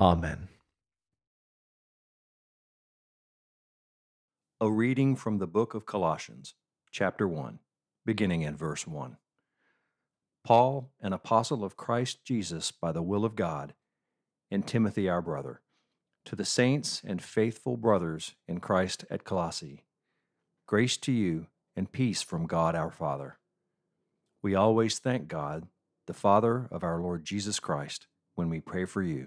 Amen. A reading from the book of Colossians, chapter 1, beginning in verse 1. Paul, an apostle of Christ Jesus by the will of God, and Timothy our brother, to the saints and faithful brothers in Christ at Colossae, grace to you and peace from God our Father. We always thank God, the Father of our Lord Jesus Christ when we pray for you,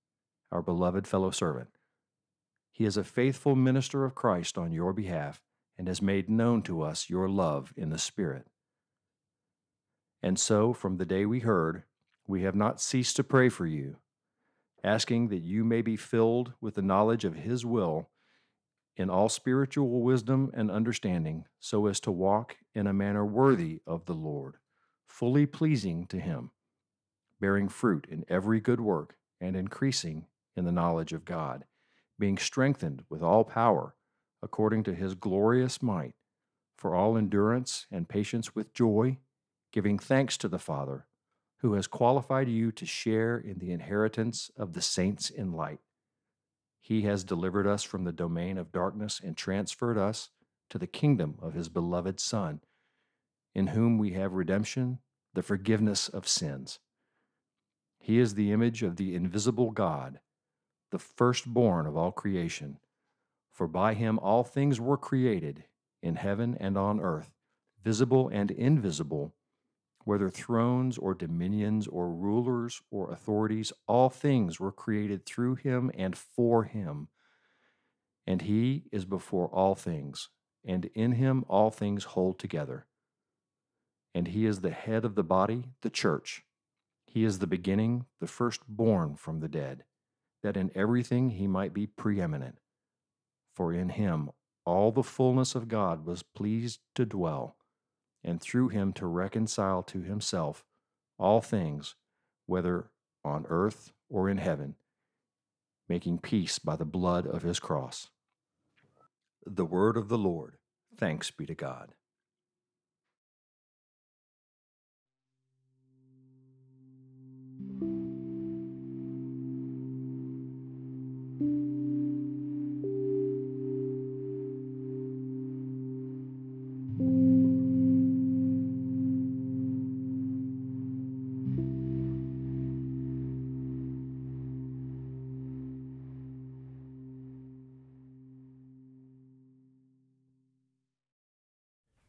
our beloved fellow servant. He is a faithful minister of Christ on your behalf and has made known to us your love in the Spirit. And so, from the day we heard, we have not ceased to pray for you, asking that you may be filled with the knowledge of His will in all spiritual wisdom and understanding, so as to walk in a manner worthy of the Lord, fully pleasing to Him bearing fruit in every good work and increasing in the knowledge of God, being strengthened with all power according to his glorious might, for all endurance and patience with joy, giving thanks to the Father, who has qualified you to share in the inheritance of the saints in light. He has delivered us from the domain of darkness and transferred us to the kingdom of his beloved Son, in whom we have redemption, the forgiveness of sins. He is the image of the invisible God, the firstborn of all creation. For by him all things were created, in heaven and on earth, visible and invisible, whether thrones or dominions or rulers or authorities, all things were created through him and for him. And he is before all things, and in him all things hold together. And he is the head of the body, the church he is the beginning, the firstborn from the dead, that in everything he might be preeminent. For in him all the fullness of God was pleased to dwell, and through him to reconcile to himself all things, whether on earth or in heaven, making peace by the blood of his cross. The word of the Lord. Thanks be to God.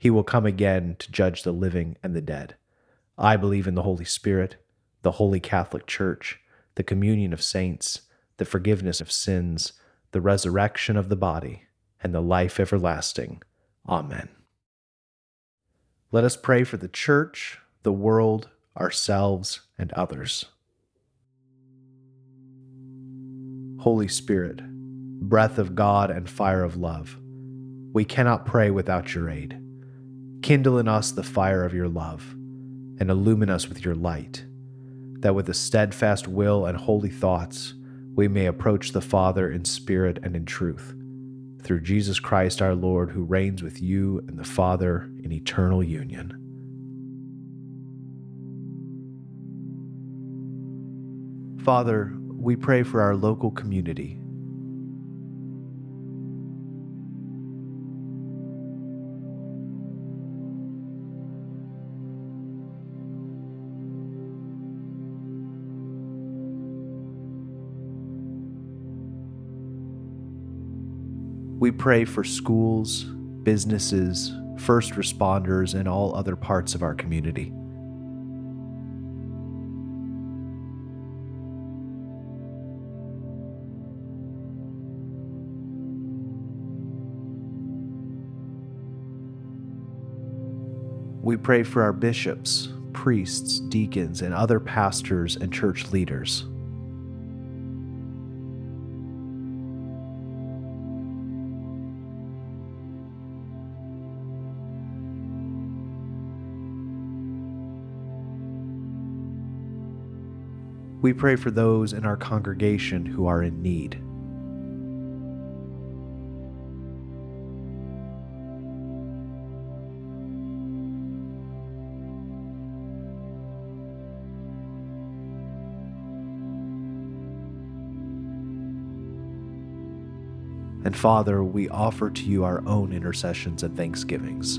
He will come again to judge the living and the dead. I believe in the Holy Spirit, the Holy Catholic Church, the communion of saints, the forgiveness of sins, the resurrection of the body, and the life everlasting. Amen. Let us pray for the church, the world, ourselves, and others. Holy Spirit, breath of God and fire of love, we cannot pray without your aid. Kindle in us the fire of your love, and illumine us with your light, that with a steadfast will and holy thoughts we may approach the Father in spirit and in truth, through Jesus Christ our Lord, who reigns with you and the Father in eternal union. Father, we pray for our local community We pray for schools, businesses, first responders, and all other parts of our community. We pray for our bishops, priests, deacons, and other pastors and church leaders. We pray for those in our congregation who are in need. And Father, we offer to you our own intercessions and thanksgivings.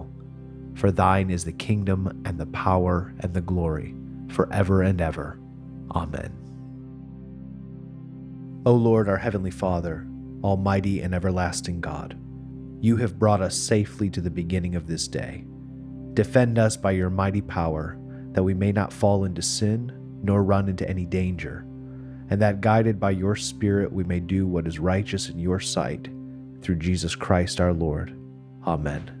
For thine is the kingdom and the power and the glory, forever and ever. Amen. O Lord, our heavenly Father, almighty and everlasting God, you have brought us safely to the beginning of this day. Defend us by your mighty power, that we may not fall into sin nor run into any danger, and that guided by your Spirit we may do what is righteous in your sight, through Jesus Christ our Lord. Amen.